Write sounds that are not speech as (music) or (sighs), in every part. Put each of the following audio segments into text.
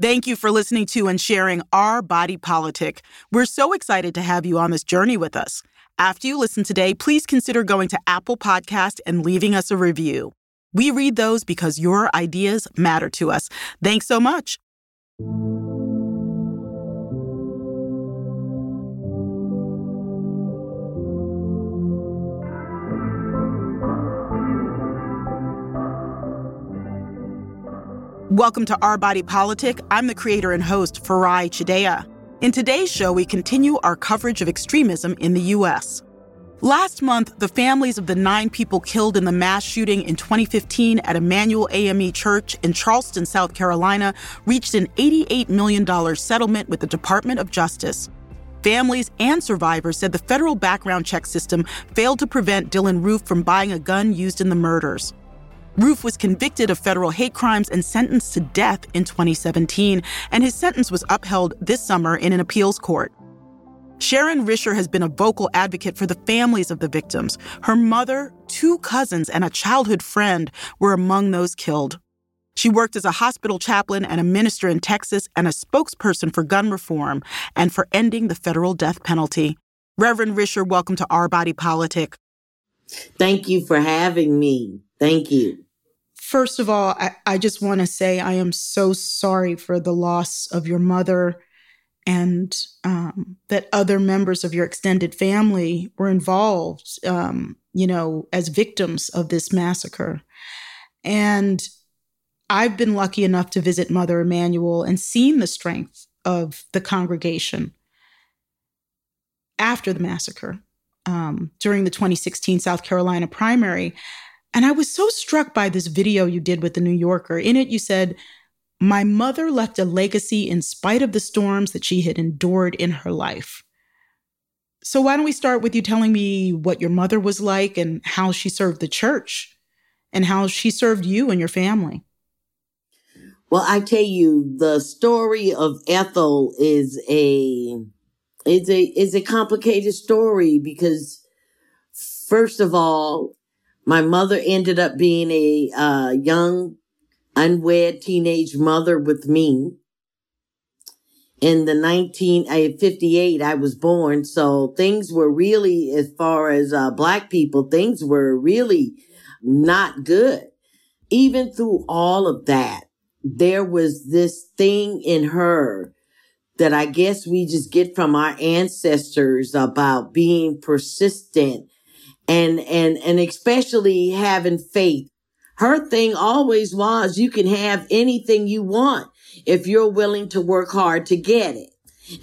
Thank you for listening to and sharing our body politic. We're so excited to have you on this journey with us. After you listen today, please consider going to Apple Podcast and leaving us a review. We read those because your ideas matter to us. Thanks so much. Welcome to Our Body Politic. I'm the creator and host, Farai Chideya. In today's show, we continue our coverage of extremism in the U.S. Last month, the families of the nine people killed in the mass shooting in 2015 at Emanuel AME Church in Charleston, South Carolina, reached an $88 million settlement with the Department of Justice. Families and survivors said the federal background check system failed to prevent Dylann Roof from buying a gun used in the murders. Roof was convicted of federal hate crimes and sentenced to death in 2017, and his sentence was upheld this summer in an appeals court. Sharon Risher has been a vocal advocate for the families of the victims. Her mother, two cousins, and a childhood friend were among those killed. She worked as a hospital chaplain and a minister in Texas and a spokesperson for gun reform and for ending the federal death penalty. Reverend Risher, welcome to Our Body Politic. Thank you for having me. Thank you. First of all, I, I just want to say I am so sorry for the loss of your mother and um, that other members of your extended family were involved, um, you know, as victims of this massacre. And I've been lucky enough to visit Mother Emanuel and seen the strength of the congregation after the massacre um, during the 2016 South Carolina primary. And I was so struck by this video you did with the New Yorker. In it, you said, My mother left a legacy in spite of the storms that she had endured in her life. So, why don't we start with you telling me what your mother was like and how she served the church and how she served you and your family? Well, I tell you, the story of Ethel is a is a is a complicated story because first of all, my mother ended up being a uh, young, unwed teenage mother with me. In the 1958, I was born. So things were really, as far as uh, black people, things were really not good. Even through all of that, there was this thing in her that I guess we just get from our ancestors about being persistent and and and especially having faith. Her thing always was you can have anything you want if you're willing to work hard to get it.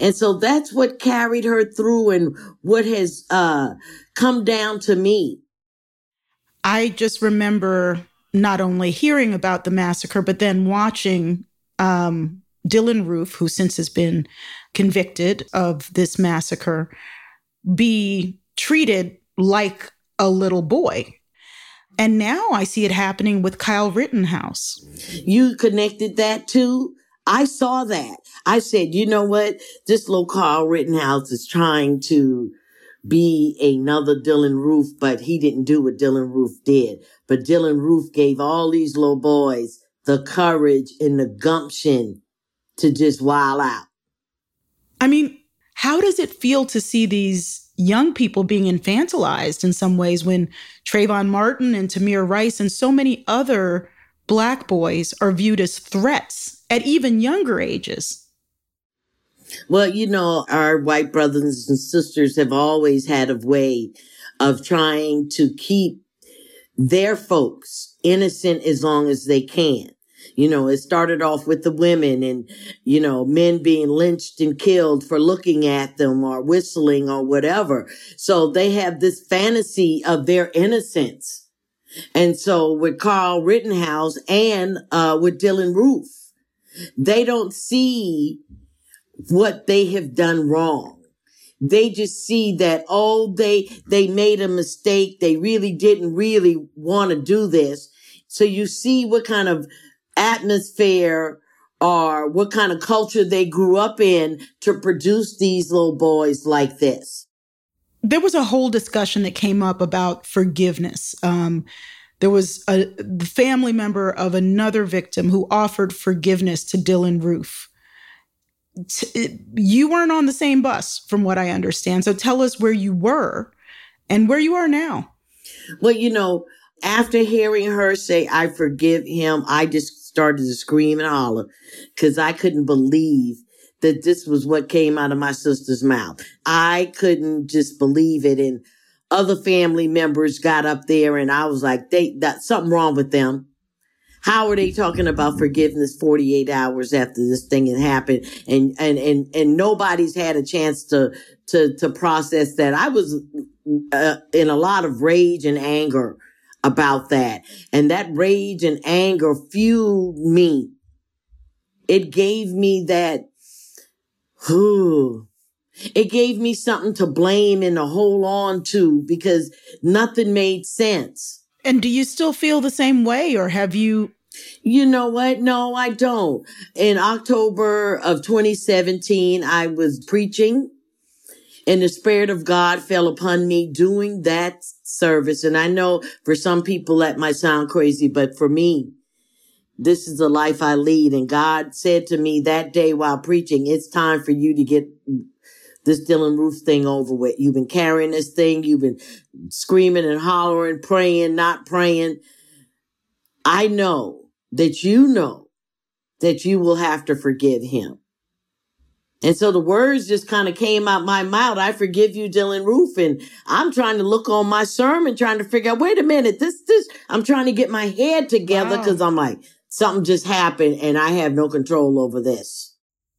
And so that's what carried her through and what has uh, come down to me. I just remember not only hearing about the massacre, but then watching um, Dylann Roof, who since has been convicted of this massacre, be treated like a little boy. And now I see it happening with Kyle Rittenhouse. You connected that too? I saw that. I said, you know what? This little Kyle Rittenhouse is trying to be another Dylann Roof, but he didn't do what Dylann Roof did. But Dylann Roof gave all these little boys the courage and the gumption to just wild out. I mean, how does it feel to see these young people being infantilized in some ways when Trayvon Martin and Tamir Rice and so many other black boys are viewed as threats at even younger ages. Well, you know, our white brothers and sisters have always had a way of trying to keep their folks innocent as long as they can. You know, it started off with the women and, you know, men being lynched and killed for looking at them or whistling or whatever. So they have this fantasy of their innocence. And so with Carl Rittenhouse and, uh, with Dylann Roof, they don't see what they have done wrong. They just see that, oh, they, they made a mistake. They really didn't really want to do this. So you see what kind of atmosphere or what kind of culture they grew up in to produce these little boys like this. There was a whole discussion that came up about forgiveness. Um, there was a family member of another victim who offered forgiveness to Dylann Roof. You weren't on the same bus, from what I understand. So tell us where you were and where you are now. Well, you know, after hearing her say, I forgive him, I just started to scream and holler because I couldn't believe that this was what came out of my sister's mouth. I couldn't just believe it. And other family members got up there and I was like, they, that something wrong with them. How are they talking about forgiveness 48 hours after this thing had happened? And, and, and, and nobody's had a chance to, to, to process that. I was uh, in a lot of rage and anger about that. And that rage and anger fueled me. It gave me that, whew, (sighs) it gave me something to blame and to hold on to because nothing made sense. And do you still feel the same way or have you? You know what? No, I don't. In October of 2017, I was preaching and the Spirit of God fell upon me doing that service. And I know for some people that might sound crazy, but for me, this is the life I lead. And God said to me that day while preaching, it's time for you to get this Dylann Roof thing over with. You've been carrying this thing. You've been screaming and hollering, praying, not praying. I know that you know that you will have to forgive him. And so the words just kind of came out my mouth. I forgive you, Dylann Roof. And I'm trying to look on my sermon, trying to figure out, wait a minute, this, this, I'm trying to get my head together because wow. I'm like, something just happened and I have no control over this.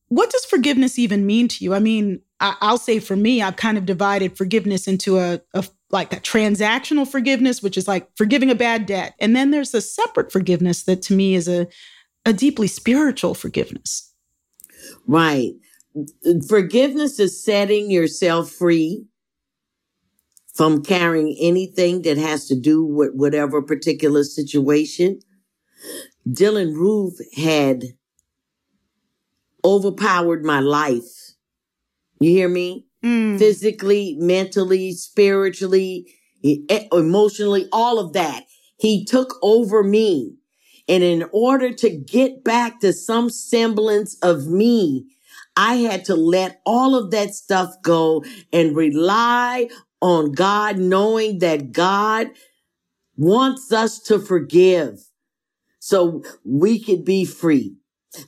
What does forgiveness even mean to you? I mean, I, will say for me, I've kind of divided forgiveness into a, a like a transactional forgiveness, which is like forgiving a bad debt. And then there's a separate forgiveness that to me is a, a deeply spiritual forgiveness. Right. Forgiveness is setting yourself free from carrying anything that has to do with whatever particular situation. Dylann Roof had overpowered my life you hear me? Mm. Physically, mentally, spiritually, emotionally, all of that. He took over me. And in order to get back to some semblance of me, I had to let all of that stuff go and rely on God, knowing that God wants us to forgive so we could be free.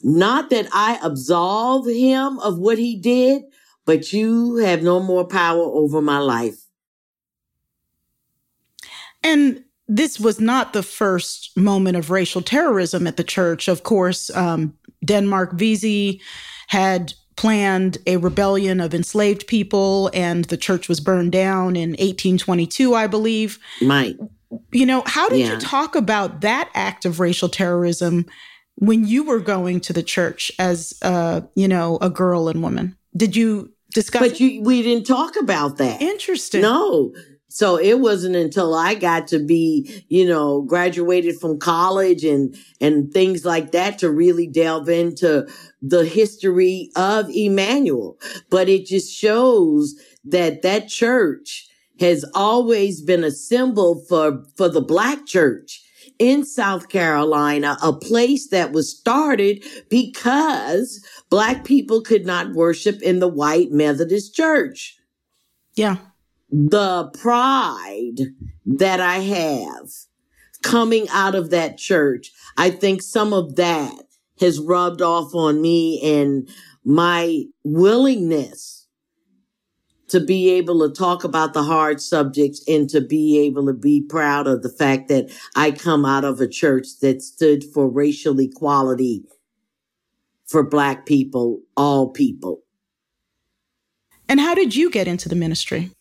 Not that I absolve him of what he did, but you have no more power over my life. And this was not the first moment of racial terrorism at the church. Of course, um, Denmark Vesey had planned a rebellion of enslaved people, and the church was burned down in 1822, I believe. Right. You know, how did yeah. you talk about that act of racial terrorism when you were going to the church as, uh, you know, a girl and woman? Did you discuss. But you, we didn't talk about that. Interesting. No. So it wasn't until I got to be, you know, graduated from college and, and things like that to really delve into the history of Emanuel. But it just shows that that church has always been a symbol for, for the black church in South Carolina, a place that was started because black people could not worship in the white Methodist church. Yeah. The pride that I have coming out of that church, I think some of that has rubbed off on me and my willingness to be able to talk about the hard subjects and to be able to be proud of the fact that I come out of a church that stood for racial equality for black people, all people. And how did you get into the ministry?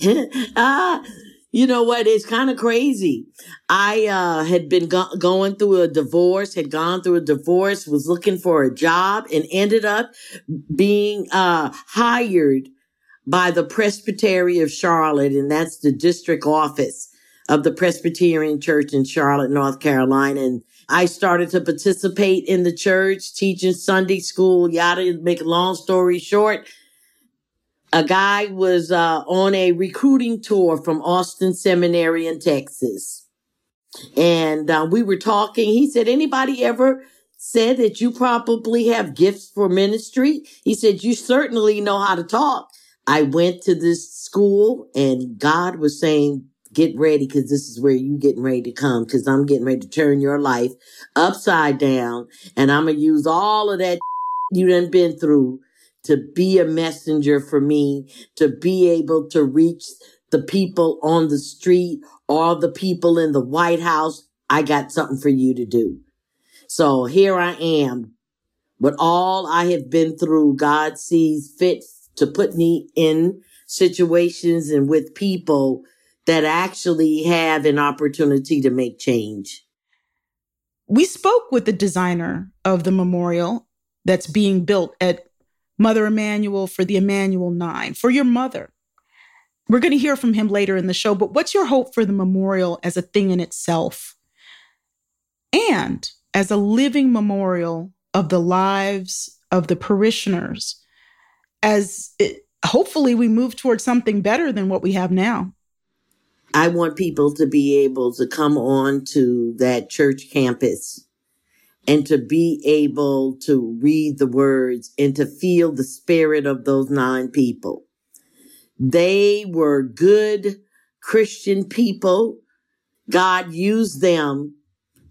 (laughs) ah, you know what? It's kind of crazy. I uh, had been go- going through a divorce, had gone through a divorce, was looking for a job, and ended up being uh, hired by the Presbytery of Charlotte, and that's the district office of the Presbyterian Church in Charlotte, North Carolina. And I started to participate in the church, teaching Sunday school, yada, make a long story short. A guy was uh, on a recruiting tour from Austin Seminary in Texas. And uh, we were talking. He said, anybody ever said that you probably have gifts for ministry? He said, you certainly know how to talk. I went to this school and God was saying, get ready because this is where you getting ready to come because I'm getting ready to turn your life upside down and I'm going to use all of that (laughs) you done been through to be a messenger for me, to be able to reach the people on the street all the people in the White House. I got something for you to do. So here I am. With all I have been through, God sees fit to put me in situations and with people that actually have an opportunity to make change. We spoke with the designer of the memorial that's being built at Mother Emanuel for the Emanuel Nine, for your mother. We're going to hear from him later in the show, but what's your hope for the memorial as a thing in itself? And as a living memorial of the lives of the parishioners, as it, hopefully we move towards something better than what we have now. I want people to be able to come on to that church campus and to be able to read the words and to feel the spirit of those nine people. They were good Christian people. God used them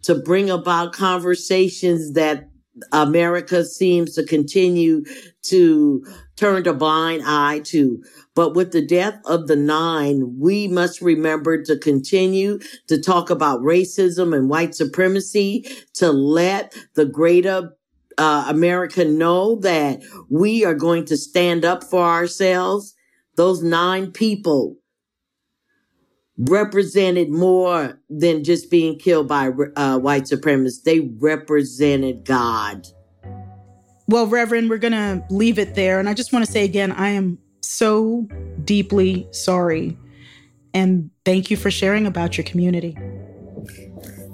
to bring about conversations that America seems to continue to turn a blind eye to. But with the death of the nine, we must remember to continue to talk about racism and white supremacy, to let the greater uh, America know that we are going to stand up for ourselves. Those nine people represented more than just being killed by uh, white supremacists. They represented God. Well, Reverend, we're going to leave it there. And I just want to say again, I am so deeply sorry. And thank you for sharing about your community.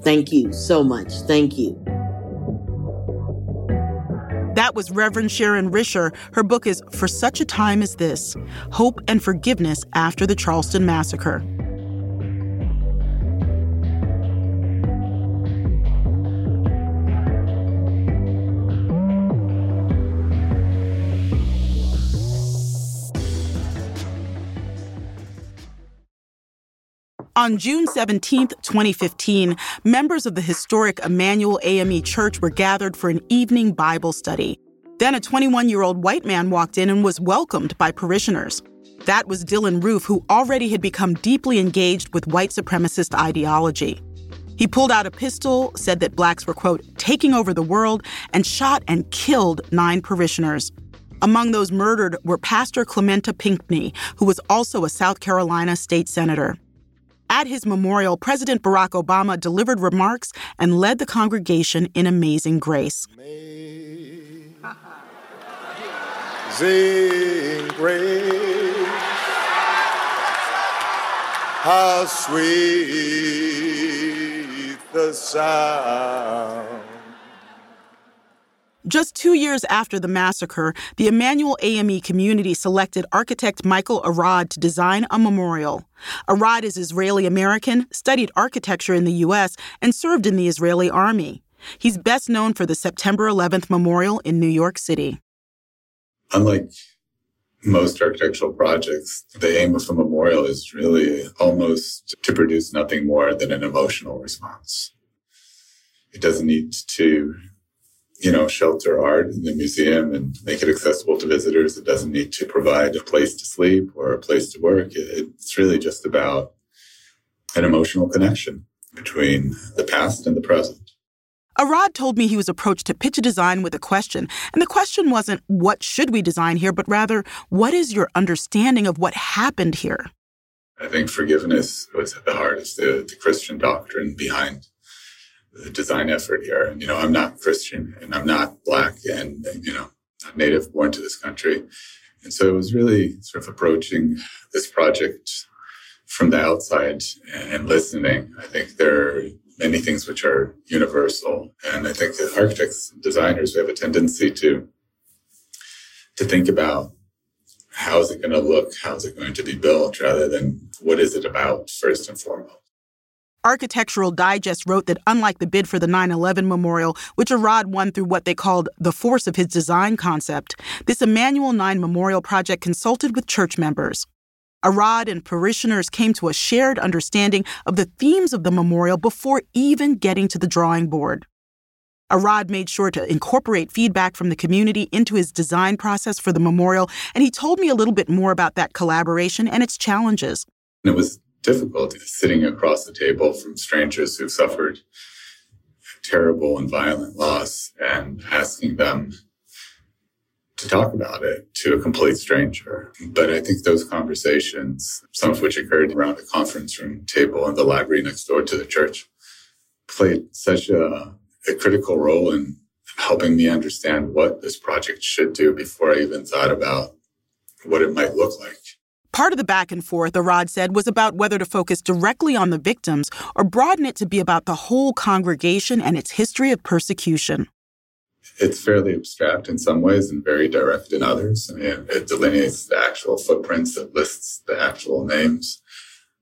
Thank you so much. Thank you. That was Reverend Sharon Risher. Her book is For Such a Time as This Hope and Forgiveness After the Charleston Massacre. On June 17, 2015, members of the historic Emanuel AME Church were gathered for an evening Bible study. Then a 21 year old white man walked in and was welcomed by parishioners. That was Dylann Roof, who already had become deeply engaged with white supremacist ideology. He pulled out a pistol, said that blacks were, quote, taking over the world, and shot and killed nine parishioners. Among those murdered were Pastor Clementa Pinckney, who was also a South Carolina state senator. At his memorial, President Barack Obama delivered remarks and led the congregation in amazing grace. Amazing grace, how sweet the sound just two years after the massacre, the Emanuel AME community selected architect Michael Arad to design a memorial. Arad is Israeli American, studied architecture in the U.S., and served in the Israeli army. He's best known for the September 11th Memorial in New York City. Unlike most architectural projects, the aim of a memorial is really almost to produce nothing more than an emotional response. It doesn't need to you know, shelter art in the museum and make it accessible to visitors. It doesn't need to provide a place to sleep or a place to work. It's really just about an emotional connection between the past and the present. Arad told me he was approached to pitch a design with a question. And the question wasn't, what should we design here, but rather, what is your understanding of what happened here? I think forgiveness was at the heart of the, the Christian doctrine behind design effort here. And, you know, I'm not Christian and I'm not black and, you know, not native born to this country. And so it was really sort of approaching this project from the outside and listening. I think there are many things which are universal. And I think that architects and designers, we have a tendency to, to think about how is it going to look? How is it going to be built rather than what is it about first and foremost? Architectural Digest wrote that unlike the bid for the 9 11 memorial, which Arad won through what they called the force of his design concept, this Emanuel 9 memorial project consulted with church members. Arad and parishioners came to a shared understanding of the themes of the memorial before even getting to the drawing board. Arad made sure to incorporate feedback from the community into his design process for the memorial, and he told me a little bit more about that collaboration and its challenges. It was difficult sitting across the table from strangers who've suffered terrible and violent loss and asking them to talk about it to a complete stranger. But I think those conversations, some of which occurred around a conference room table in the library next door to the church, played such a, a critical role in helping me understand what this project should do before I even thought about what it might look like. Part of the back and forth, Arad said, was about whether to focus directly on the victims or broaden it to be about the whole congregation and its history of persecution. It's fairly abstract in some ways and very direct in others. I mean, it delineates the actual footprints, it lists the actual names.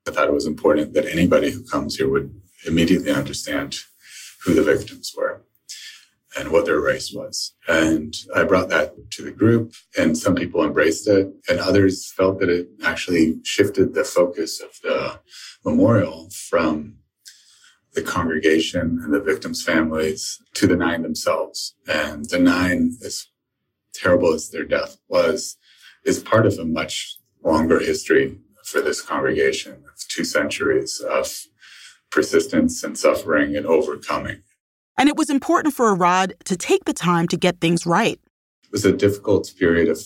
I thought it was important that anybody who comes here would immediately understand who the victims were and what their race was. And I brought that to the group and some people embraced it and others felt that it actually shifted the focus of the memorial from the congregation and the victims' families to the nine themselves. And the nine, as terrible as their death was, is part of a much longer history for this congregation of two centuries of persistence and suffering and overcoming. And it was important for Arad to take the time to get things right. It was a difficult period of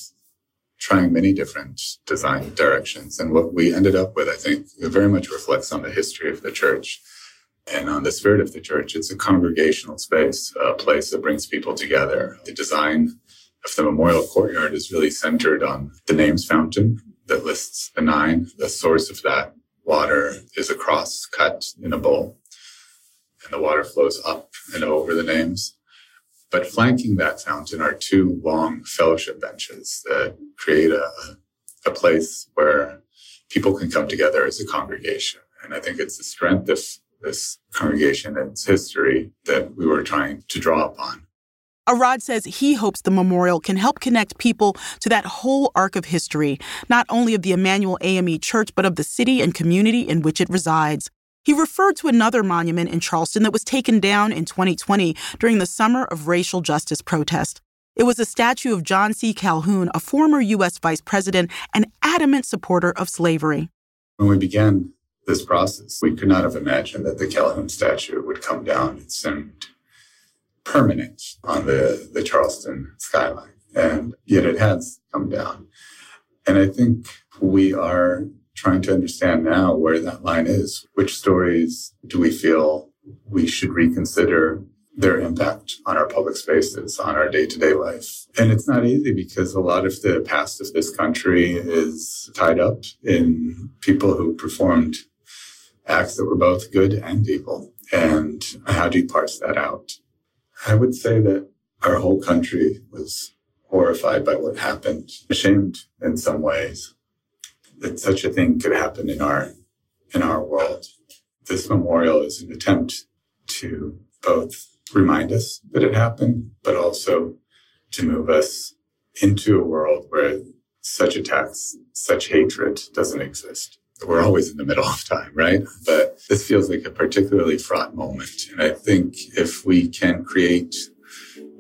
trying many different design directions. And what we ended up with, I think, very much reflects on the history of the church and on the spirit of the church. It's a congregational space, a place that brings people together. The design of the memorial courtyard is really centered on the names fountain that lists the nine. The source of that water is a cross cut in a bowl, and the water flows up and over the names. But flanking that fountain are two long fellowship benches that create a, a place where people can come together as a congregation. And I think it's the strength of this congregation and its history that we were trying to draw upon. Arad says he hopes the memorial can help connect people to that whole arc of history, not only of the Emanuel AME Church, but of the city and community in which it resides. He referred to another monument in Charleston that was taken down in 2020 during the summer of racial justice protest. It was a statue of John C. Calhoun, a former U.S. vice president and adamant supporter of slavery. When we began this process. We could not have imagined that the Calhoun statue would come down. It seemed permanent on the, the Charleston skyline. And yet it has come down. And I think we are trying to understand now where that line is. Which stories do we feel we should reconsider their impact on our public spaces, on our day to day life. And it's not easy because a lot of the past of this country is tied up in people who performed acts that were both good and evil. And how do you parse that out? I would say that our whole country was horrified by what happened, ashamed in some ways that such a thing could happen in our in our world. This memorial is an attempt to both remind us that it happened, but also to move us into a world where such attacks, such hatred doesn't exist we're always in the middle of time, right? But this feels like a particularly fraught moment. And I think if we can create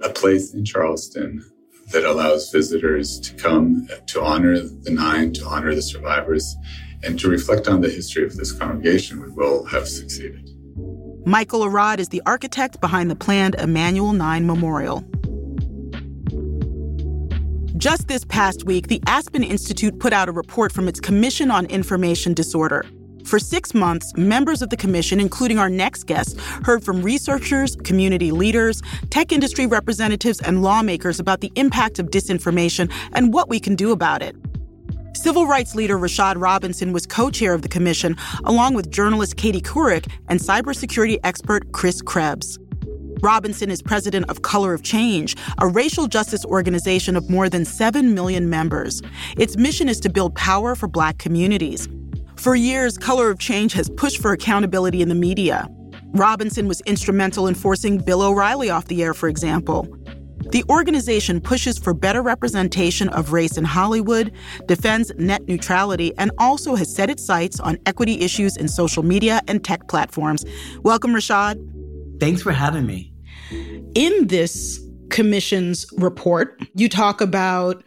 a place in Charleston that allows visitors to come to honor the nine, to honor the survivors, and to reflect on the history of this congregation, we will have succeeded. Michael Arad is the architect behind the planned Emanuel 9 Memorial. Just this past week, the Aspen Institute put out a report from its Commission on Information Disorder. For six months, members of the commission, including our next guest, heard from researchers, community leaders, tech industry representatives, and lawmakers about the impact of disinformation and what we can do about it. Civil rights leader Rashad Robinson was co chair of the commission, along with journalist Katie Couric and cybersecurity expert Chris Krebs. Robinson is president of Color of Change, a racial justice organization of more than 7 million members. Its mission is to build power for black communities. For years, Color of Change has pushed for accountability in the media. Robinson was instrumental in forcing Bill O'Reilly off the air, for example. The organization pushes for better representation of race in Hollywood, defends net neutrality, and also has set its sights on equity issues in social media and tech platforms. Welcome, Rashad. Thanks for having me. In this commission's report, you talk about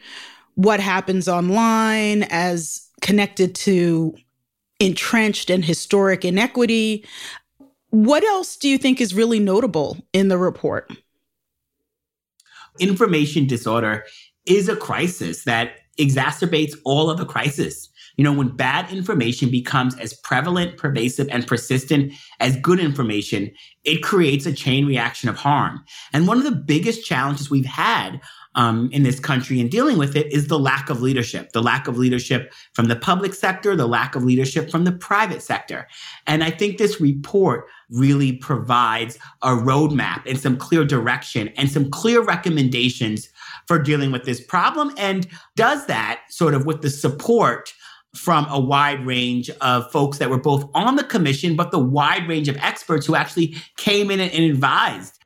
what happens online as connected to entrenched and historic inequity. What else do you think is really notable in the report? Information disorder is a crisis that exacerbates all of the crises. You know, when bad information becomes as prevalent, pervasive, and persistent as good information, it creates a chain reaction of harm. And one of the biggest challenges we've had um, in this country and dealing with it is the lack of leadership, the lack of leadership from the public sector, the lack of leadership from the private sector. And I think this report really provides a roadmap and some clear direction and some clear recommendations for dealing with this problem and does that sort of with the support from a wide range of folks that were both on the commission, but the wide range of experts who actually came in and, advised.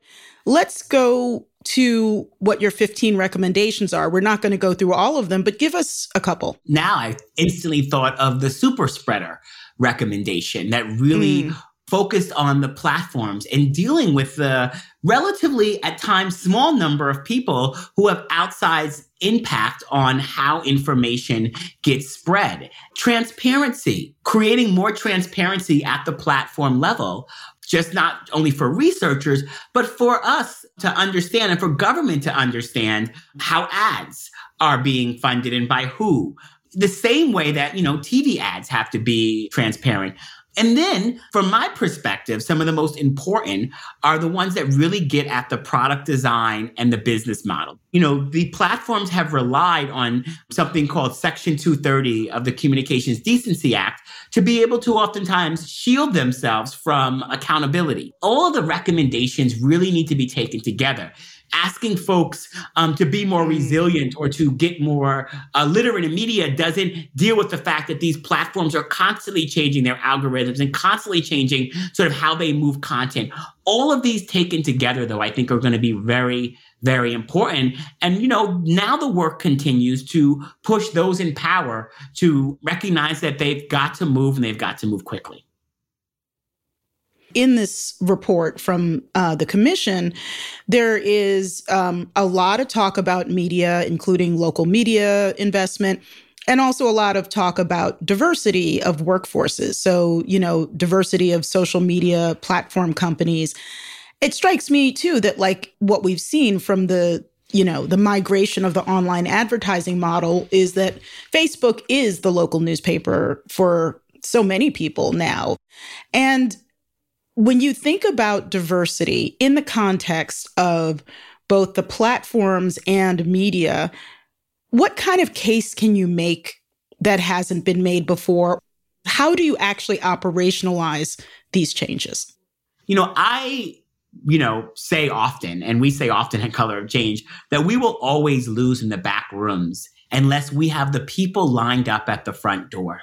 Let's go to what your 15 recommendations are. We're not going to go through all of them, but give us a couple. Now I instantly thought of the super spreader recommendation that really mm. focused on the platforms and dealing with the relatively at times small number of people who have outsized impact on how information gets spread. Transparency, creating more transparency at the platform level just not only for researchers, but for us to understand and for government to understand how ads are being funded and by who. The same way that, you know, TV ads have to be transparent. And then, from my perspective, some of the most important are the ones that really get at the product design and the business model. You know, the platforms have relied on something called Section 230 of the Communications Decency Act to be able to oftentimes shield themselves from accountability. All the recommendations really need to be taken together asking folks um, to be more mm. resilient or to get more uh, literate in media doesn't deal with the fact that these platforms are constantly changing their algorithms and constantly changing sort of how they move content. All of these taken together, though, I think are going to be very, very important. And, you know, now the work continues to push those in power to recognize that they've got to move and they've got to move quickly in this report from uh, the commission, there is um, a lot of talk about media, including local media investment, and also a lot of talk about diversity of workforces. So, you know, diversity of social media platform companies. It strikes me too that, like, what we've seen from the you know, the migration of the online advertising model is that Facebook is the local newspaper for so many people now. And when you think about diversity in the context of both the platforms and media, what kind of case can you make that hasn't been made before? How do you actually operationalize these changes? You know, I you know, say often, and we say often at Color of Change, that we will always lose in the back rooms unless we have the people lined up at the front door.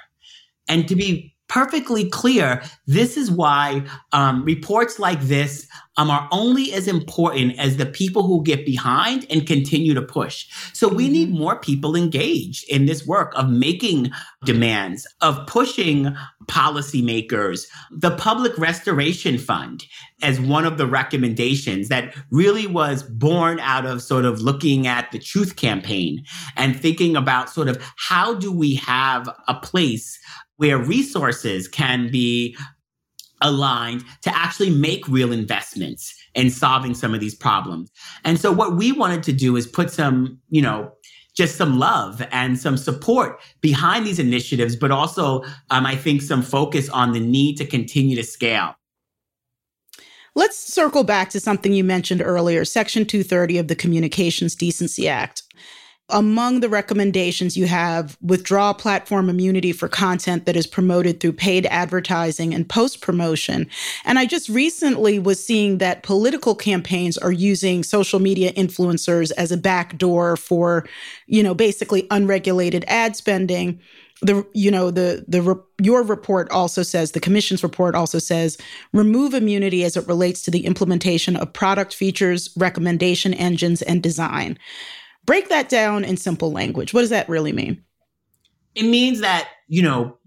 And to be perfectly clear. This is why um, reports like this um, are only as important as the people who get behind and continue to push. So we need mm-hmm. more people engaged in this work of making demands, of pushing policymakers. The Public Restoration Fund as one of the recommendations that really was born out of sort of looking at the truth campaign and thinking about sort of how do we have a place where resources can be aligned to actually make real investments in solving some of these problems. And so what we wanted to do is put some, you know, just some love and some support behind these initiatives, but also, um, I think, some focus on the need to continue to scale. Let's circle back to something you mentioned earlier Section 230 of the Communications Decency Act. Among the recommendations, you have withdraw platform immunity for content that is promoted through paid advertising and post promotion. And I just recently was seeing that political campaigns are using social media influencers as a backdoor for, you know, basically unregulated ad spending. the you know the the your report also says the commission's report also says remove immunity as it relates to the implementation of product features recommendation engines and design break that down in simple language. What does that really mean? It means that you know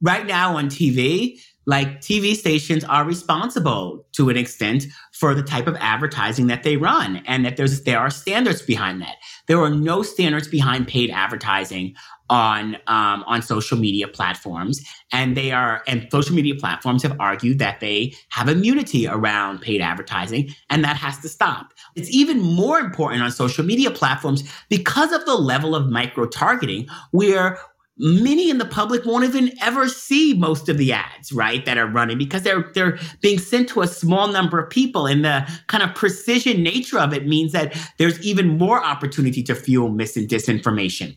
right now on tv like TV stations are responsible to an extent for the type of advertising that they run and that there's there are standards behind that. There are no standards behind paid advertising on um, on social media platforms, and they are and social media platforms have argued that they have immunity around paid advertising, and that has to stop. It's even more important on social media platforms because of the level of micro targeting, where many in the public won't even ever see most of the ads right that are running because they're they're being sent to a small number of people. And the kind of precision nature of it means that there's even more opportunity to fuel mis and disinformation.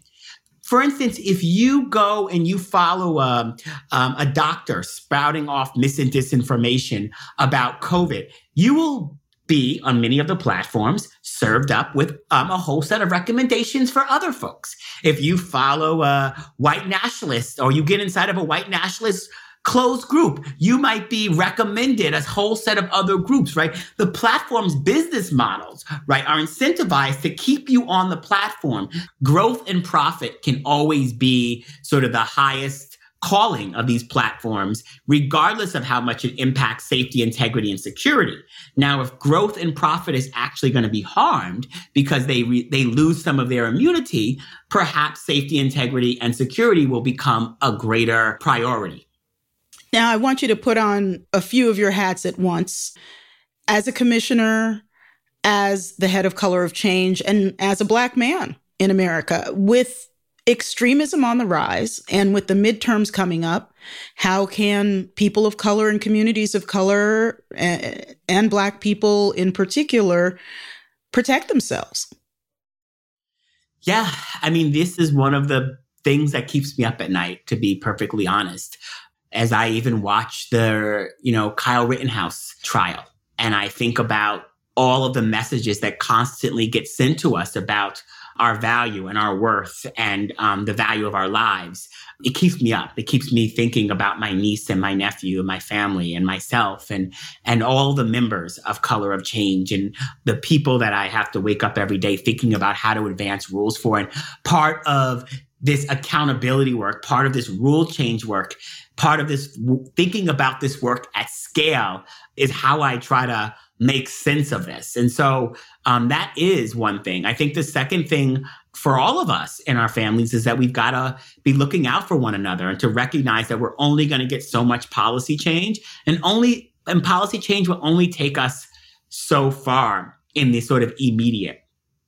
For instance, if you go and you follow a, um, um, a doctor spouting off mis and disinformation about COVID, you will be on many of the platforms served up with um, a whole set of recommendations for other folks. If you follow a white nationalist or you get inside of a white nationalist closed group, you might be recommended a whole set of other groups, right? The platform's business models, right, are incentivized to keep you on the platform. Growth and profit can always be sort of the highest calling of these platforms, regardless of how much it impacts safety, integrity, and security. Now, if growth and profit is actually going to be harmed because they re- they lose some of their immunity, perhaps safety, integrity, and security will become a greater priority. Now, I want you to put on a few of your hats at once. As a commissioner, as the head of Color of Change, and as a Black man in America, with extremism on the rise and with the midterms coming up how can people of color and communities of color and, black people in particular protect themselves? Yeah i mean this is one of the things that keeps me up at night to be perfectly honest as i even watch the you know kyle rittenhouse trial and i think about all of the messages that constantly get sent to us about our value and our worth and um, the value of our lives. It keeps me up. It keeps me thinking about my niece and my nephew and my family and myself and and all the members of Color of Change and the people that I have to wake up every day thinking about how to advance rules for. And part of this accountability work, part of this rule change work, part of this w- thinking about this work at scale is how I try to make sense of this. And so um, that is one thing. I think the second thing for all of us in our families is that we've got to be looking out for one another and to recognize that we're only going to get so much policy change and only and policy change will only take us so far in the sort of immediate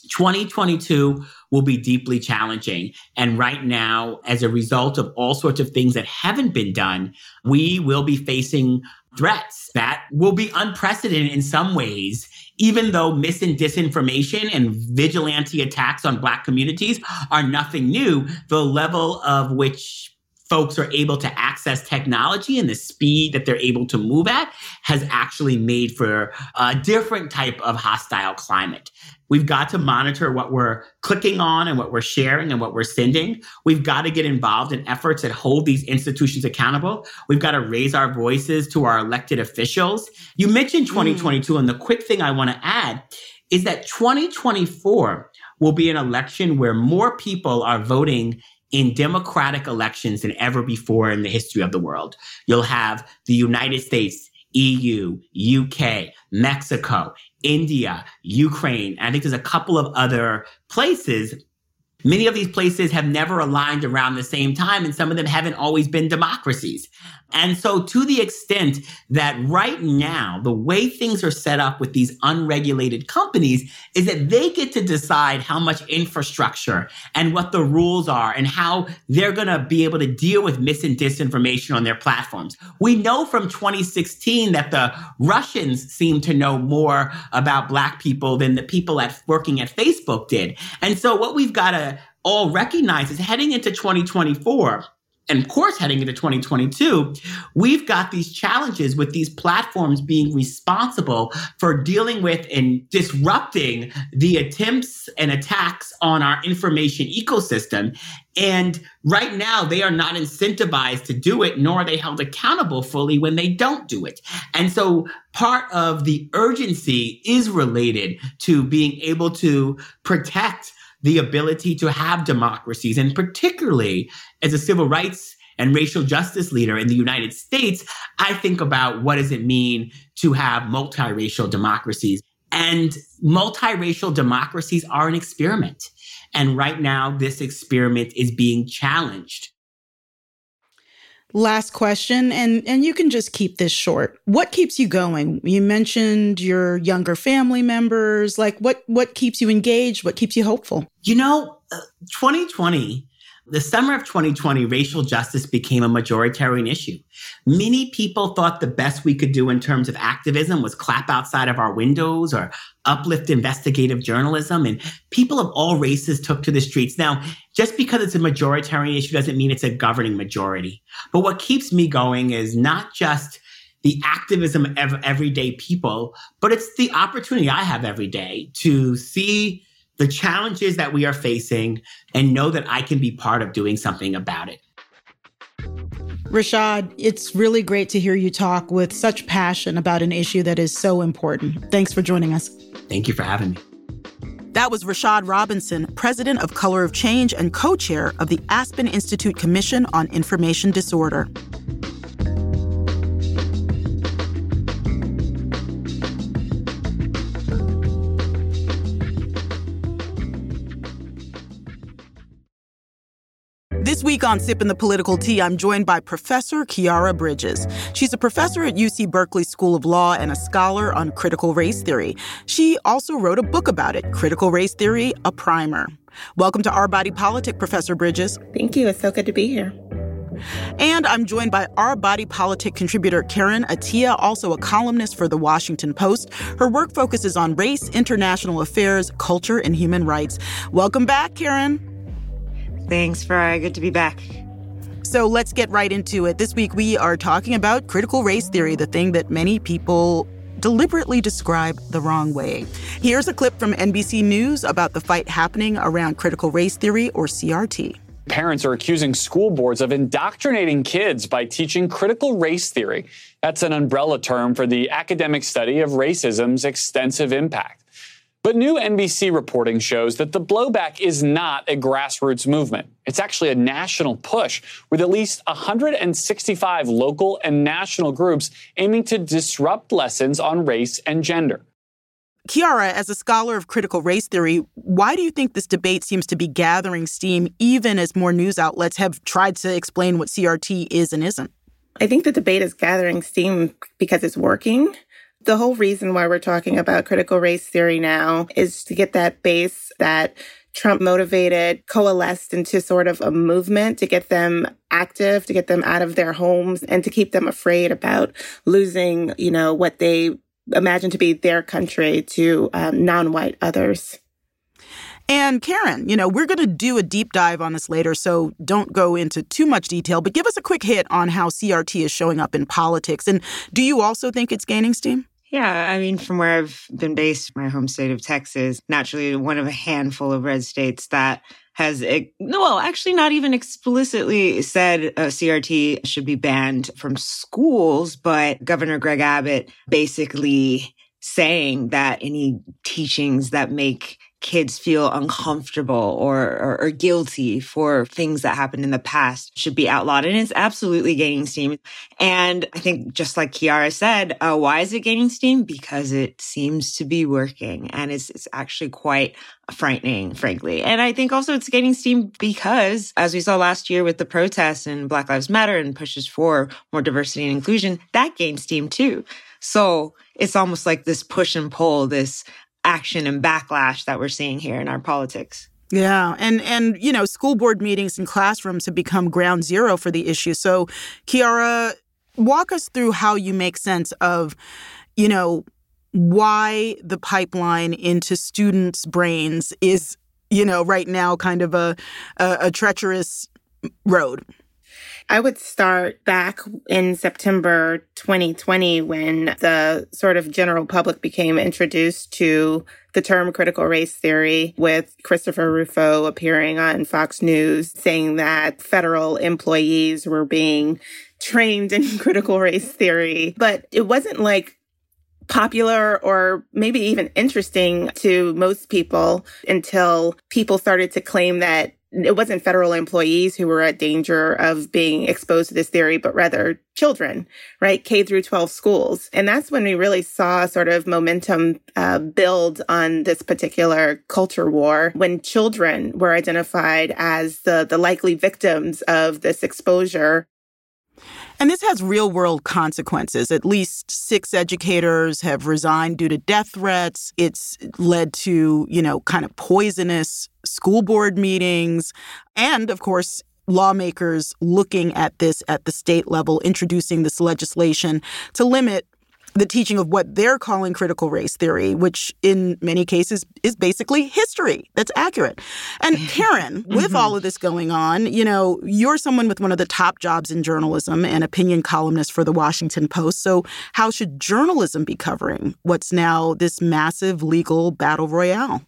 2022 will be deeply challenging. And right now, as a result of all sorts of things that haven't been done, we will be facing threats that will be unprecedented in some ways, even though mis and disinformation and vigilante attacks on Black communities are nothing new, the level of which folks are able to access technology and the speed that they're able to move at has actually made for a different type of hostile climate. We've got to monitor what we're clicking on and what we're sharing and what we're sending. We've got to get involved in efforts that hold these institutions accountable. We've got to raise our voices to our elected officials. You mentioned 2022, mm. and the quick thing I want to add is that 2024 will be an election where more people are voting in democratic elections than ever before in the history of the world. You'll have the United States, EU, UK, Mexico, India, Ukraine. I think there's a couple of other places Many of these places have never aligned around the same time, and some of them haven't always been democracies. And so, to the extent that right now, the way things are set up with these unregulated companies is that they get to decide how much infrastructure and what the rules are and how they're going to be able to deal with mis and disinformation on their platforms. We know from 2016 that the Russians seem to know more about Black people than the people at working at Facebook did. And so, what we've got to all recognize is heading into 2024 And of course, heading into 2022, we've got these challenges with these platforms being responsible for dealing with and disrupting the attempts and attacks on our information ecosystem. And right now, they are not incentivized to do it, nor are they held accountable fully when they don't do it. And so part of the urgency is related to being able to protect the ability to have democracies. And particularly as a civil rights and racial justice leader in the United States, I think about what does it mean to have multiracial democracies. And multiracial democracies are an experiment. And right now, this experiment is being challenged. Last question, and, and you can just keep this short. What keeps you going? You mentioned your younger family members. Like, what, what keeps you engaged? What keeps you hopeful? You know, uh, 2020 the summer of 2020, racial justice became a majoritarian issue. Many people thought the best we could do in terms of activism was clap outside of our windows or uplift investigative journalism. And people of all races took to the streets. Now, just because it's a majoritarian issue doesn't mean it's a governing majority. But what keeps me going is not just the activism of everyday people, but it's the opportunity I have every day to see the challenges that we are facing and know that I can be part of doing something about it. Rashad, it's really great to hear you talk with such passion about an issue that is so important. Thanks for joining us. Thank you for having me. That was Rashad Robinson, president of Color of Change and co chair of the Aspen Institute Commission on Information Disorder. This week on Sipping the Political Tea, I'm joined by Professor Khiara Bridges. She's a professor at UC Berkeley School of Law and a scholar on critical race theory. She also wrote a book about it, Critical Race Theory, a Primer. Welcome to Our Body Politic, Professor Bridges. Thank you. It's so good to be here. And I'm joined by Our Body Politic contributor Karen Attiah, also a columnist for The Washington Post. Her work focuses on race, international affairs, culture, and human rights. Welcome back, Karen. Thanks, Farai. Good to be back. So let's get right into it. This week we are talking about critical race theory, the thing that many people deliberately describe the wrong way. Here's a clip from NBC News about the fight happening around critical race theory, or CRT. Parents are accusing school boards of indoctrinating kids by teaching critical race theory. That's an umbrella term for the academic study of racism's extensive impact. But new NBC reporting shows that the blowback is not a grassroots movement. It's actually a national push with at least 165 local and national groups aiming to disrupt lessons on race and gender. Khiara, as a scholar of critical race theory, why do you think this debate seems to be gathering steam even as more news outlets have tried to explain what CRT is and isn't? I think the debate is gathering steam because it's working. The whole reason why we're talking about critical race theory now is to get that base that Trump motivated, coalesced into sort of a movement to get them active, to get them out of their homes and to keep them afraid about losing, you know, what they imagine to be their country to um, non-white others. And Karen, you know, we're going to do a deep dive on this later, so don't go into too much detail, but give us a quick hit on how CRT is showing up in politics. And do you also think it's gaining steam? Yeah, I mean, from where I've been based, my home state of Texas, naturally one of a handful of red states that has, well, actually not even explicitly said uh, CRT should be banned from schools, but Governor Greg Abbott basically saying that any teachings that make kids feel uncomfortable or, or, or, guilty for things that happened in the past should be outlawed. And it's absolutely gaining steam. And I think just like Khiara said, uh, why is it gaining steam? Because it seems to be working and it's, it's actually quite frightening, frankly. And I think also it's gaining steam because as we saw last year with the protests and Black Lives Matter and pushes for more diversity and inclusion, that gained steam too. So it's almost like this push and pull, this action and backlash that we're seeing here in our politics. Yeah, and and you know, school board meetings and classrooms have become ground zero for the issue. So, Khiara, walk us through how you make sense of, you know, why the pipeline into students' brains is, you know, right now kind of a a, a treacherous road. I would start back in September 2020 when the sort of general public became introduced to the term critical race theory with Christopher Rufo appearing on Fox News saying that federal employees were being trained in (laughs) critical race theory. But it wasn't like popular or maybe even interesting to most people until people started to claim that it wasn't federal employees who were at danger of being exposed to this theory, but rather children, right? K through 12 schools. And that's when we really saw sort of momentum uh, build on this particular culture war when children were identified as the, the likely victims of this exposure. And this has real world consequences. At least six educators have resigned due to death threats. It's led to, you know, kind of poisonous school board meetings. And of course, lawmakers looking at this at the state level, introducing this legislation to limit the teaching of what they're calling critical race theory, which in many cases is basically history that's accurate. And (laughs) Karen, with mm-hmm. all of this going on, you know, you're someone with one of the top jobs in journalism and opinion columnist for the Washington Post. So, how should journalism be covering what's now this massive legal battle royale?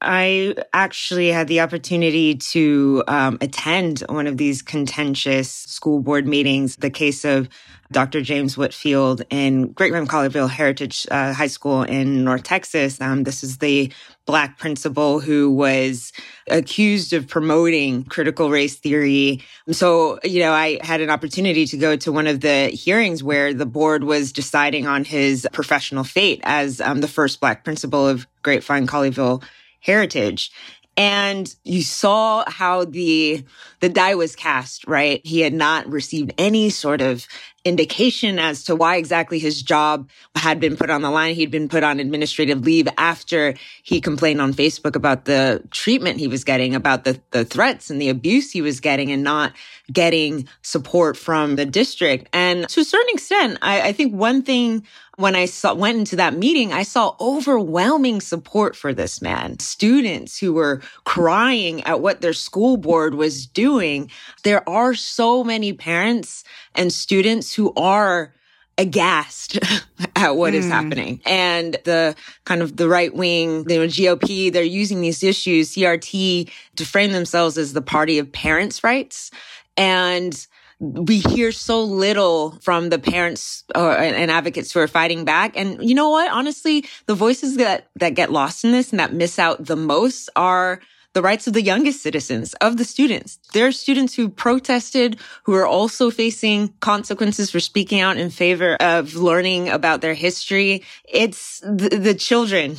I actually had the opportunity to um, attend one of these contentious school board meetings. The case of Dr. James Whitfield in Great Colleyville Heritage uh, High School in North Texas. Um, this is the Black principal who was accused of promoting critical race theory. So, you know, I had an opportunity to go to one of the hearings where the board was deciding on his professional fate as um, the first Black principal of Grapevine Colleyville Heritage. And you saw how the the die was cast right? He had not received any sort of indication as to why exactly his job had been put on the line. He'd been put on administrative leave after he complained on facebook about the treatment he was getting about the the threats and the abuse he was getting and not getting support from the district. And to a certain extent i, I think one thing when I saw, went into that meeting, I saw overwhelming support for this man. Students who were crying at what their school board was doing. There are so many parents and students who are aghast (laughs) at what mm. is hmm. happening. And the kind of the right wing, you know, GOP, they're using these issues, CRT, to frame themselves as the party of parents' rights. And we hear so little from the parents uh, or, and advocates who are fighting back. And you know what? Honestly, the voices that, that get lost in this and that miss out the most are the rights of the youngest citizens, of the students. There are students who protested, who are also facing consequences for speaking out in favor of learning about their history. It's the children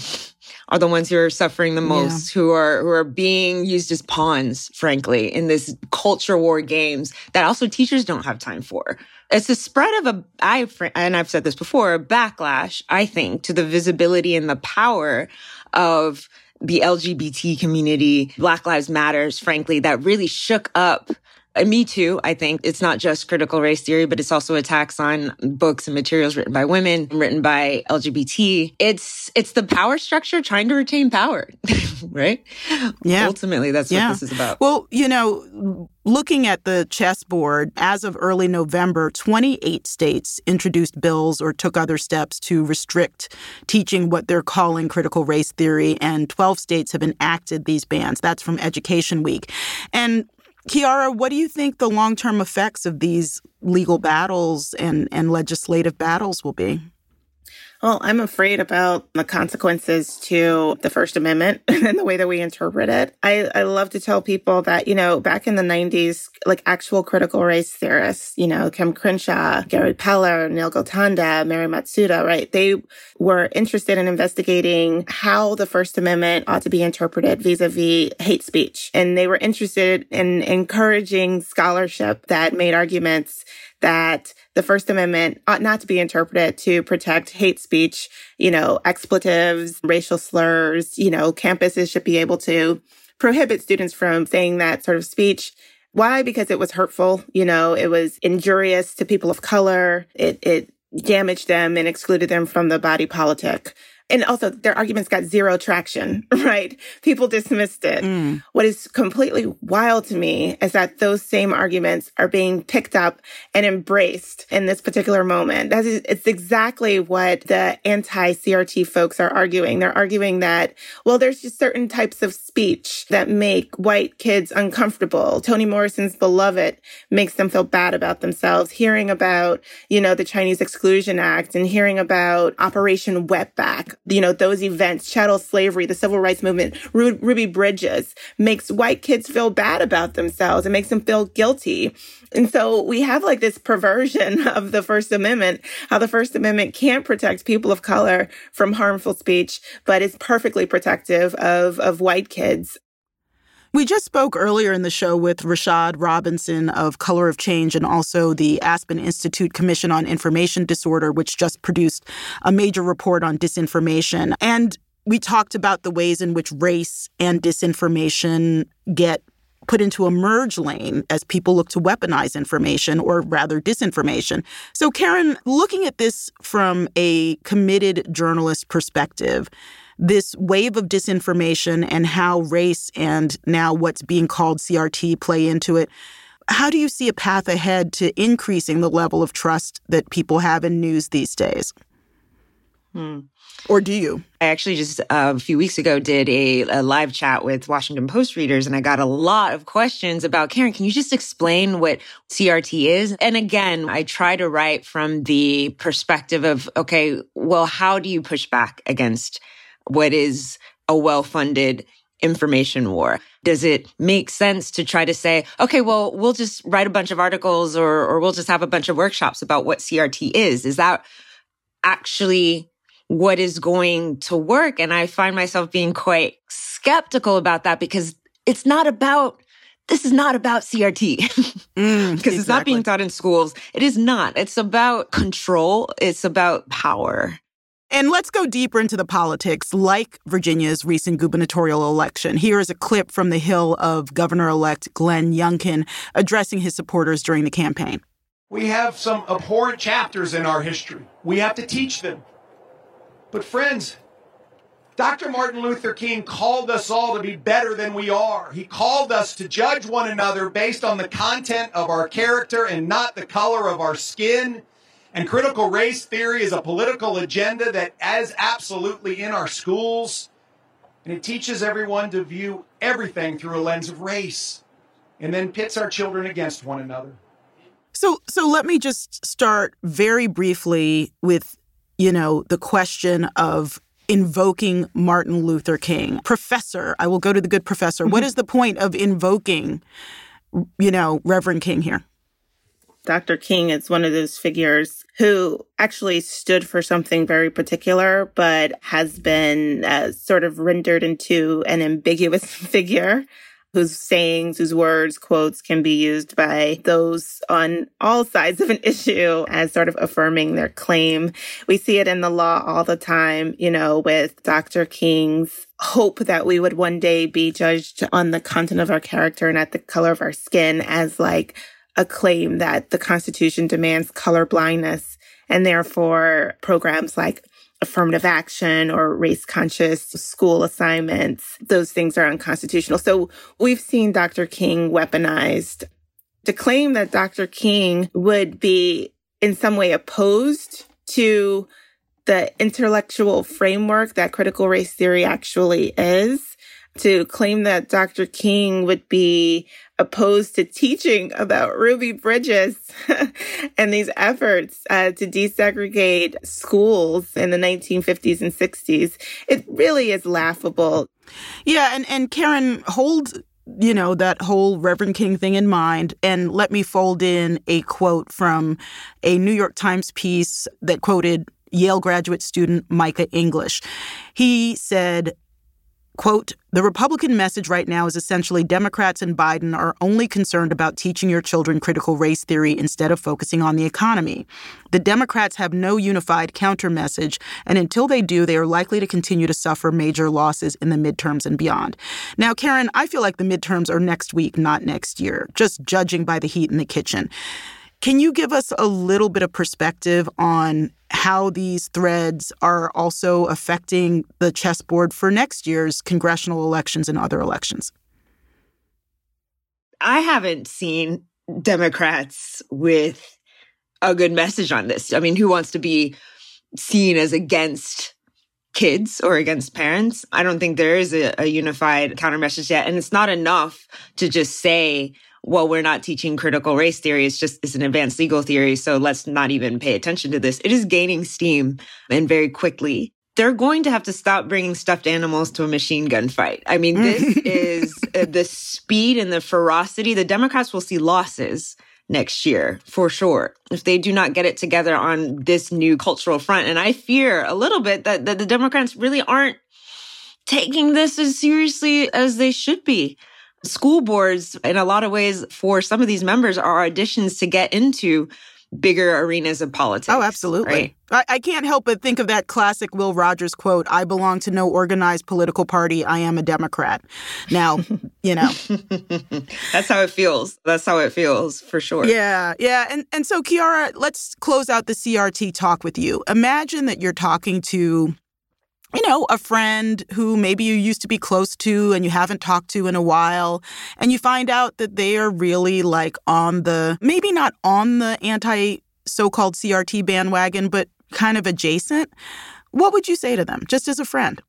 are the ones who are suffering the most, yeah. who are who are being used as pawns, frankly, in this culture war games that also teachers don't have time for. It's a spread of a I and I've said this before, a backlash, I think, to the visibility and the power of the LGBT community, Black Lives Matters, frankly, that really shook up Uh, me too. I think it's not just critical race theory, but it's also attacks on books and materials written by women, written by LGBT. It's it's the power structure trying to retain power, (laughs) right? Yeah. Ultimately, that's yeah. what this is about. Well, you know, looking at the chessboard, as of early November, 28 states introduced bills or took other steps to restrict teaching what they're calling critical race theory, and 12 states have enacted these bans. That's from Education Week. And Khiara, what do you think the long term effects of these legal battles and, and legislative battles will be? Well, I'm afraid about the consequences to the First Amendment (laughs) and the way that we interpret it. I, I love to tell people that, you know, back in the 90s, like actual critical race theorists, you know, Kim Crenshaw, Gary Peller, Neil Gotanda, Mary Matsuda, right? They were interested in investigating how the First Amendment ought to be interpreted vis-a-vis hate speech. And they were interested in encouraging scholarship that made arguments that the First Amendment ought not to be interpreted to protect hate speech, you know, expletives, racial slurs, you know, campuses should be able to prohibit students from saying that sort of speech. Why? Because it was hurtful, you know, it was injurious to people of color. It, it damaged them and excluded them from the body politic. And also, their arguments got zero traction, (laughs) right? People dismissed it. Mm. What is completely wild to me is that those same arguments are being picked up and embraced in this particular moment. That is, it's exactly what the anti CRT folks are arguing. They're arguing that, well, there's just certain types of speech that make white kids uncomfortable. Toni Morrison's Beloved makes them feel bad about themselves. Hearing about, you know, the Chinese Exclusion Act and hearing about Operation Wetback you know, those events, chattel slavery, the civil rights movement, Ru- Ruby Bridges makes white kids feel bad about themselves. It makes them feel guilty. And so we have like this perversion (laughs) of the First Amendment, how the First Amendment can't protect people of color from harmful speech, but is perfectly protective of, of white kids. We just spoke earlier in the show with Rashad Robinson of Color of Change and also the Aspen Institute Commission on Information Disorder, which just produced a major report on disinformation. And we talked about the ways in which race and disinformation get put into a merge lane as people look to weaponize information or rather disinformation. So, Karen, looking at this from a committed journalist perspective, this wave of disinformation and how race and now what's being called CRT play into it. How do you see a path ahead to increasing the level of trust that people have in news these days? Hmm. Or do you? I actually just uh, a few weeks ago did a, a, live chat with Washington Post readers, and I got a lot of questions about Karen. Can you just explain what CRT is? And again, I try to write from the perspective of okay, well, how do you push back against what is a well funded information war? Does it make sense to try to say, okay, well, we'll just write a bunch of articles or, or we'll just have a bunch of workshops about what CRT is? Is that actually what is going to work? And I find myself being quite skeptical about that because it's not about this is not about CRT because mm, (laughs) exactly. it's not being taught in schools. It is not. It's about control. It's about power. And let's go deeper into the politics, like Virginia's recent gubernatorial election. Here is a clip from the Hill of Governor elect Glenn Youngkin addressing his supporters during the campaign. We have some abhorrent chapters in our history. We have to teach them. But, friends, Dr. Martin Luther King called us all to be better than we are. He called us to judge one another based on the content of our character and not the color of our skin. And critical race theory is a political agenda that is absolutely in our schools. And it teaches everyone to view everything through a lens of race and then pits our children against one another. So so let me just start very briefly with you know the question of invoking Martin Luther King. Professor, I will go to the good professor. Mm-hmm. What is the point of invoking you know Reverend King here? Dr. King is one of those figures who actually stood for something very particular, but has been uh, sort of rendered into an ambiguous (laughs) figure whose sayings, whose words, quotes can be used by those on all sides of an (laughs) issue as sort of affirming their claim. We see it in the law all the time, you know, with Dr. King's hope that we would one day be judged on the content of our character and at the color of our skin as like a claim that the Constitution demands color blindness and therefore programs like affirmative action or race conscious school assignments, those things are unconstitutional. So we've seen Dr. King weaponized to claim that Dr. King would be in some way opposed to the intellectual framework that critical race theory actually is to claim that Dr. King would be opposed to teaching about Ruby Bridges (laughs) and these efforts uh, to desegregate schools in the 1950s and 60s. It really is laughable. Yeah, and, and Karen, hold you know, that whole Reverend King thing in mind. And let me fold in a quote from a New York Times piece that quoted Yale graduate student Micah English. He said, Quote, the Republican message right now is essentially Democrats and Biden are only concerned about teaching your children critical race theory instead of focusing on the economy. The Democrats have no unified counter message, and until they do, they are likely to continue to suffer major losses in the midterms and beyond. Now, Karen, I feel like the midterms are next week, not next year, just judging by the heat in the kitchen. Can you give us a little bit of perspective on how these threads are also affecting the chessboard for next year's congressional elections and other elections? I haven't seen Democrats with a good message on this. I mean, who wants to be seen as against kids or against parents? I don't think there is a, a unified counter message yet. And it's not enough to just say, well, we're not teaching critical race theory. It's just, it's an advanced legal theory. So let's not even pay attention to this. It is gaining steam and very quickly. They're going to have to stop bringing stuffed animals to a machine gun fight. I mean, this (laughs) is uh, the speed and the ferocity. The Democrats will see losses next year for sure if they do not get it together on this new cultural front. And I fear a little bit that, that the Democrats really aren't taking this as seriously as they should be. School boards, in a lot of ways, for some of these members, are auditions to get into bigger arenas of politics. Oh, absolutely. Right? I, I, can't help but think of that classic Will Rogers quote I belong to no organized political party. I am a Democrat. Now, (laughs) you know. That's how it feels. That's how it feels for sure. Yeah, yeah. And, and so, Khiara, let's close out the CRT talk with you. Imagine that you're talking to you know, a friend who maybe you used to be close to and you haven't talked to in a while, and you find out that they are really like on the, maybe not on the anti so called CRT bandwagon, but kind of adjacent, what would you say to them, just as a friend?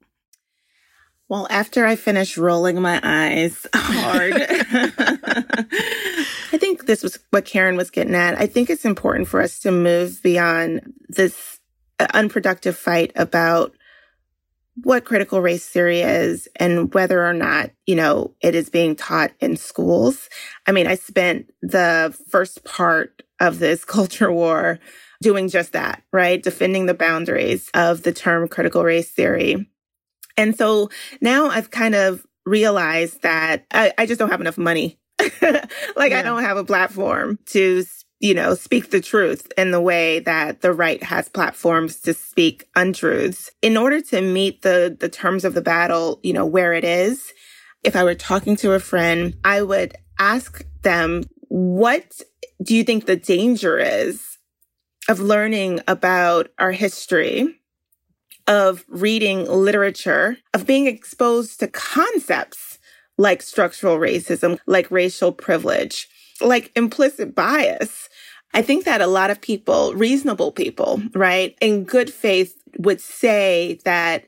Well, after I finish rolling my eyes (laughs) hard, I think this was what Karen was getting at. I think it's important for us to move beyond this uh, unproductive fight about what critical race theory is and whether or not, you know, it is being taught in schools. I mean, I spent the first part of this (laughs) culture war doing just that, right? Defending the boundaries of the term critical race theory. And so now I've kind of realized that I, I just don't have enough money. (laughs) like yeah. I don't have a platform to you know, speak the truth in the way that the right has platforms to speak untruths. In order to meet the, the terms of the battle, you know, where it is, if I were talking to a friend, I would ask them, what do you think the danger is of learning about our history, of reading literature, of being exposed to concepts like structural racism, like racial privilege, like implicit bias? I think that a lot of people, reasonable people, right, in good faith would say that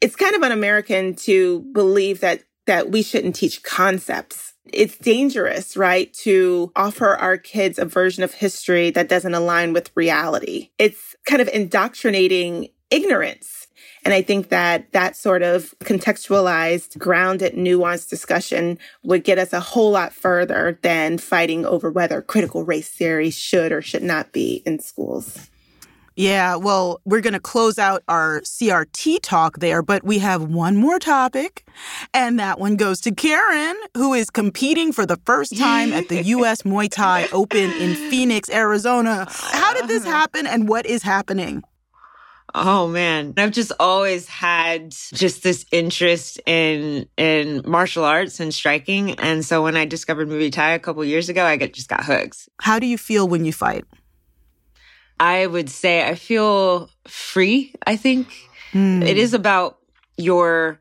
it's kind of un-American to believe that that we shouldn't teach concepts. It's dangerous, right, to offer our kids a version of history that doesn't align with reality. It's kind of indoctrinating ignorance and I think that that sort of contextualized, grounded, nuanced discussion would get us a whole lot further than fighting over whether critical race theory should or should not be in schools. Yeah, well, we're going to close out our CRT talk there, but we have one more topic, and that one goes to Karen, who is competing for the first time at the (laughs) U.S. Muay Thai Open in Phoenix, Arizona. How did this uh-huh. happen, and what is happening? Oh man, I've just always had just this interest in in martial arts and striking, and so when I discovered Muay Thai a couple years ago, I get, just got hooked. How do you feel when you fight? I would say I feel free. I think mm. it is about your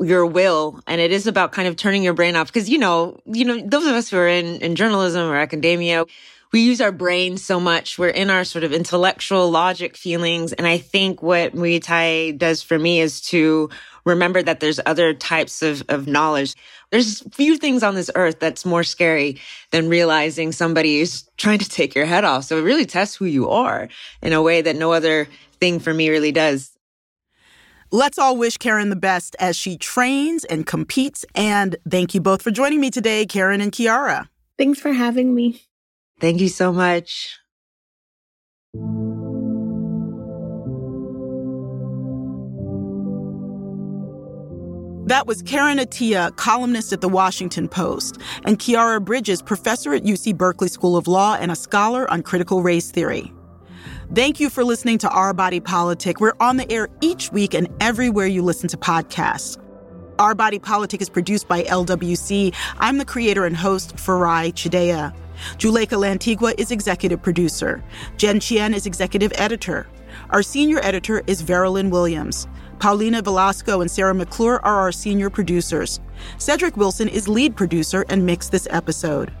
your will and it is about kind of turning your brain off because you know you know those of us who are in in journalism or academia we use our brain so much. We're in our sort of intellectual logic feelings. And I think what Muay Thai does for me is to remember that there's other types of, of knowledge. There's few things on this earth that's more scary than realizing somebody is trying to take your head off. So it really tests who you are in a way that no other thing for me really does. Let's all wish Karen the best as she trains and competes. And thank you both for joining me today, Karen and Khiara. Thanks for having me. Thank you so much. That was Karen Attiah, columnist at the Washington Post, and Khiara Bridges, professor at UC Berkeley School of Law and a scholar on critical race theory. Thank you for listening to Our Body Politic. We're on the air each week and everywhere you listen to podcasts. Our Body Politic is produced by LWC. I'm the creator and host, Farai Chideya. Juleyka Lantigua is executive producer. Jen Chien is executive editor. Our senior editor is Veralyn Williams. Paulina Velasco and Sarah McClure are our senior producers. Cedric Wilson is lead producer and mixed this episode.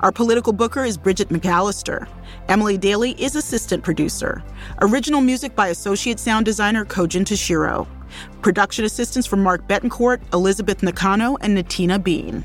Our political booker is Bridget McAllister. Emily Daly is assistant producer. Original music by associate sound designer Kojin Tashiro. Production assistance from Mark Betancourt, Elizabeth Nakano, and Natina Bean.